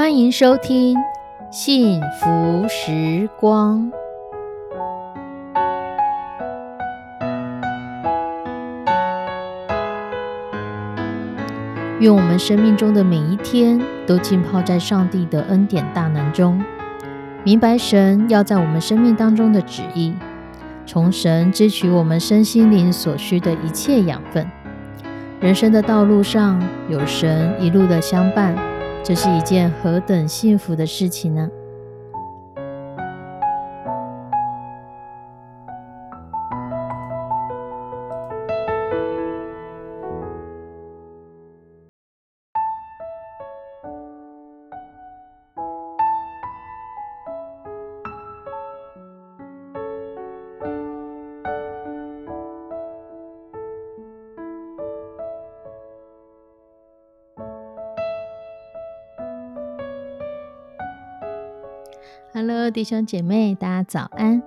欢迎收听《幸福时光》。愿我们生命中的每一天都浸泡在上帝的恩典大能中，明白神要在我们生命当中的旨意，从神支取我们身心灵所需的一切养分。人生的道路上有神一路的相伴，这是一件何等幸福的事情呢？？Hello，弟兄姐妹，大家早安！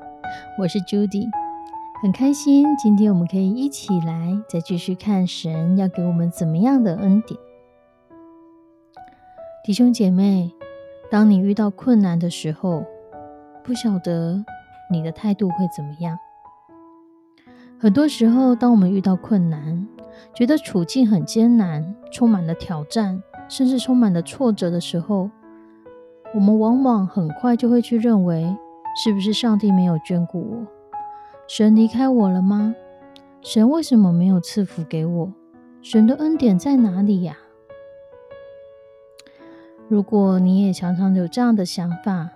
我是 Judy，很开心今天我们可以一起来再继续看神要给我们怎么样的恩典。弟兄姐妹，当你遇到困难的时候，不晓得你的态度会怎么样？很多时候，当我们遇到困难，觉得处境很艰难，充满了挑战，甚至充满了挫折的时候，我们往往很快就会去认为，是不是上帝没有眷顾我？神离开我了吗？神为什么没有赐福给我？神的恩典在哪里呀？如果你也常常有这样的想法，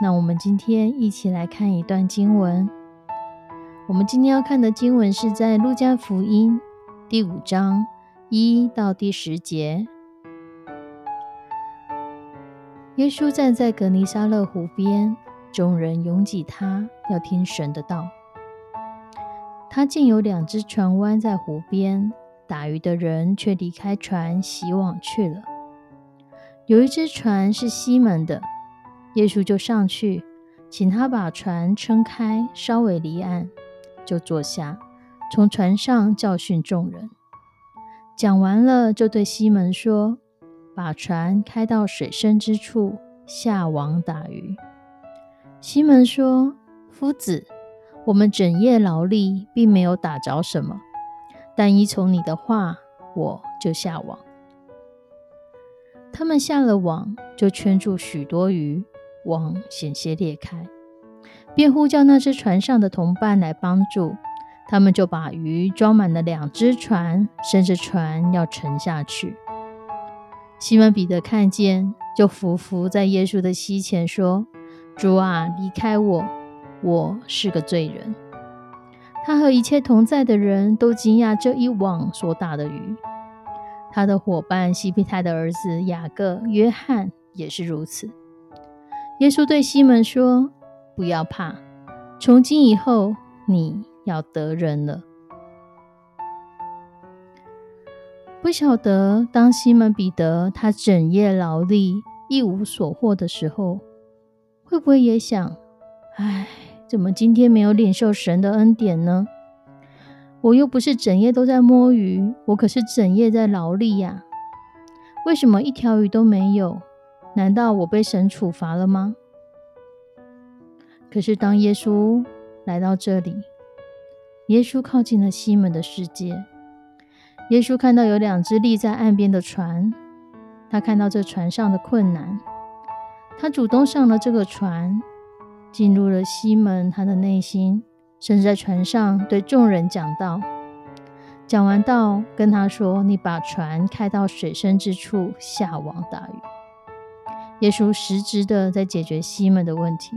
那我们今天一起来看一段经文。我们今天要看的经文是在路加福音第五章一到第十节。耶稣站在格尼沙勒湖边，众人拥挤他，要听神的道。他见有两只船弯在湖边，打鱼的人却离开船洗网去了。有一只船是西门的，耶稣就上去，请他把船撑开，稍微离岸，就坐下，从船上教训众人。讲完了，就对西门说。把船开到水深之处，下网打鱼。西门说：“夫子，我们整夜劳力，并没有打着什么，但依从你的话，我就下网。”他们下了网，就圈住许多鱼，网险些裂开，便呼叫那只船上的同伴来帮助。他们就把鱼装满了两只船，甚至船要沉下去。西门彼得看见，就伏伏在耶稣的膝前说：“主啊，离开我，我是个罪人。”他和一切同在的人都惊讶这一网所打的鱼。他的伙伴西庇太的儿子雅各、约翰也是如此。耶稣对西门说：“不要怕，从今以后你要得人了。”不晓得，当西门彼得他整夜劳力一无所获的时候，会不会也想：唉，怎么今天没有领受神的恩典呢？我又不是整夜都在摸鱼，我可是整夜在劳力呀。为什么一条鱼都没有？难道我被神处罚了吗？可是当耶稣来到这里，耶稣靠近了西门的世界。耶稣看到有两只立在岸边的船，他看到这船上的困难，他主动上了这个船，进入了西门他的内心，甚至在船上对众人讲道。讲完道，跟他说：“你把船开到水深之处，下网打鱼。”耶稣实质的在解决西门的问题，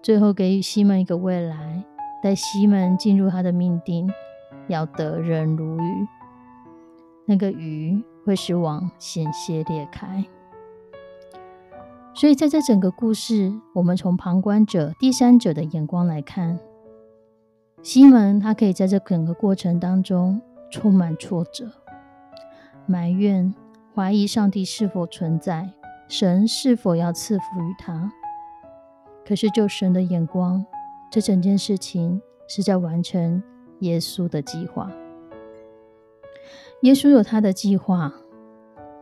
最后给予西门一个未来，带西门进入他的命定，要得人如鱼。那个鱼会使网险些裂开，所以在这整个故事，我们从旁观者、第三者的眼光来看，西门他可以在这整个过程当中充满挫折、埋怨、怀疑上帝是否存在，神是否要赐福于他。可是就神的眼光，这整件事情是在完成耶稣的计划。耶稣有他的计划，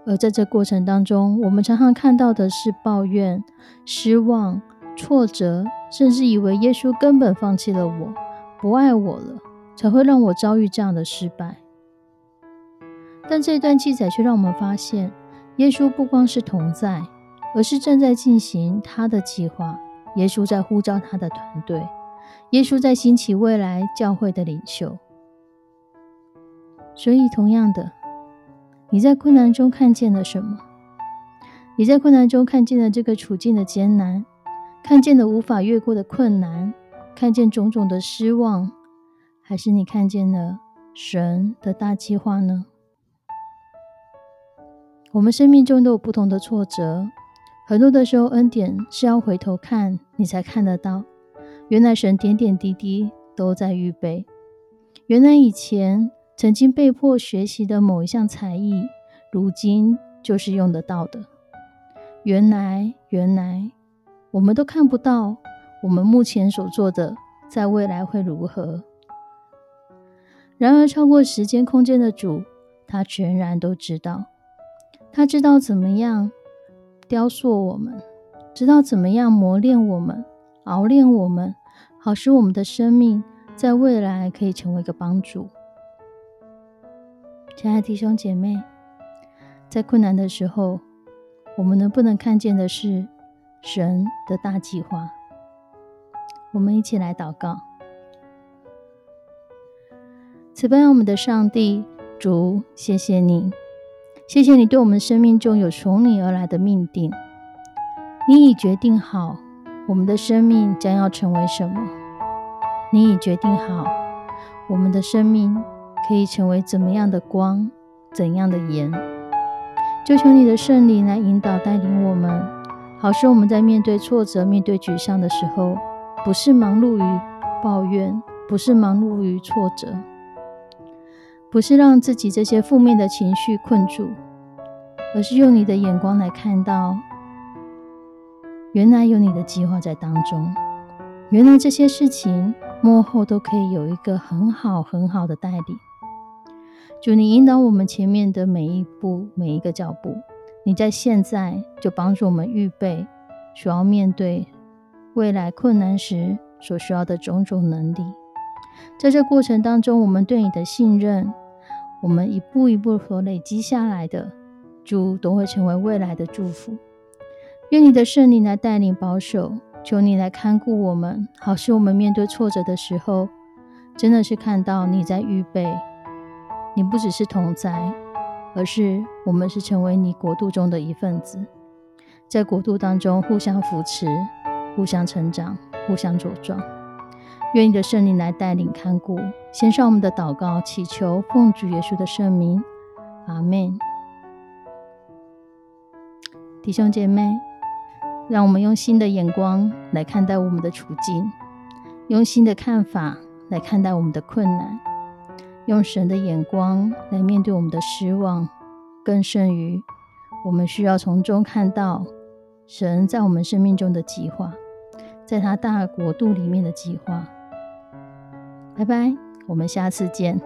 而在这过程当中，我们常常看到的是抱怨、失望、挫折，甚至以为耶稣根本放弃了我，不爱我了，才会让我遭遇这样的失败。但这段记载却让我们发现，耶稣不光是同在，而是正在进行他的计划。耶稣在呼召他的团队，耶稣在兴起未来教会的领袖。所以，同样的。你在困难中看见了什么？你在困难中看见了这个处境的艰难，看见了无法越过的困难，看见种种的失望，还是你看见了神的大计划呢？我们生命中都有不同的挫折，很多的时候恩典是要回头看你才看得到。原来神点点滴滴都在预备，原来以前。曾经被迫学习的某一项才艺，如今就是用得到的。原来，原来，我们都看不到我们目前所做的，在未来会如何。然而，超过时间空间的主，他全然都知道。他知道怎么样雕塑我们，知道怎么样磨练我们，熬炼我们，好使我们的生命在未来可以成为一个帮助。亲爱的弟兄姐妹，在困难的时候，我们能不能看见的是神的大计划？我们一起来祷告：慈悲我们的上帝，主，谢谢你，谢谢你对我们生命中有从你而来的命定。你已决定好我们的生命将要成为什么，你已决定好我们的生命。可以成为怎么样的光，怎样的盐？就求你的圣灵来引导带领我们，好使我们在面对挫折、面对沮丧的时候，不是忙碌于抱怨，不是忙碌于挫折，不是让自己这些负面的情绪困住，而是用你的眼光来看到，原来有你的计划在当中，原来这些事情幕后都可以有一个很好很好的带领。主，你引导我们前面的每一步、每一个脚步，你在现在就帮助我们预备，所要面对未来困难时所需要的种种能力。在这过程当中，我们对你的信任，我们一步一步所累积下来的，主都会成为未来的祝福。愿你的圣灵来带领保守，求你来看顾我们，好使我们面对挫折的时候，真的是看到你在预备。你不只是同在，而是我们是成为你国度中的一份子，在国度当中互相扶持、互相成长、互相茁壮。愿你的圣灵来带领看顾，献上我们的祷告，祈求奉主耶稣的圣名，阿门。弟兄姐妹，让我们用新的眼光来看待我们的处境，用新的看法来看待我们的困难。用神的眼光来面对我们的失望，更甚于我们需要从中看到神在我们生命中的计划，在他大国度里面的计划。拜拜，我们下次见。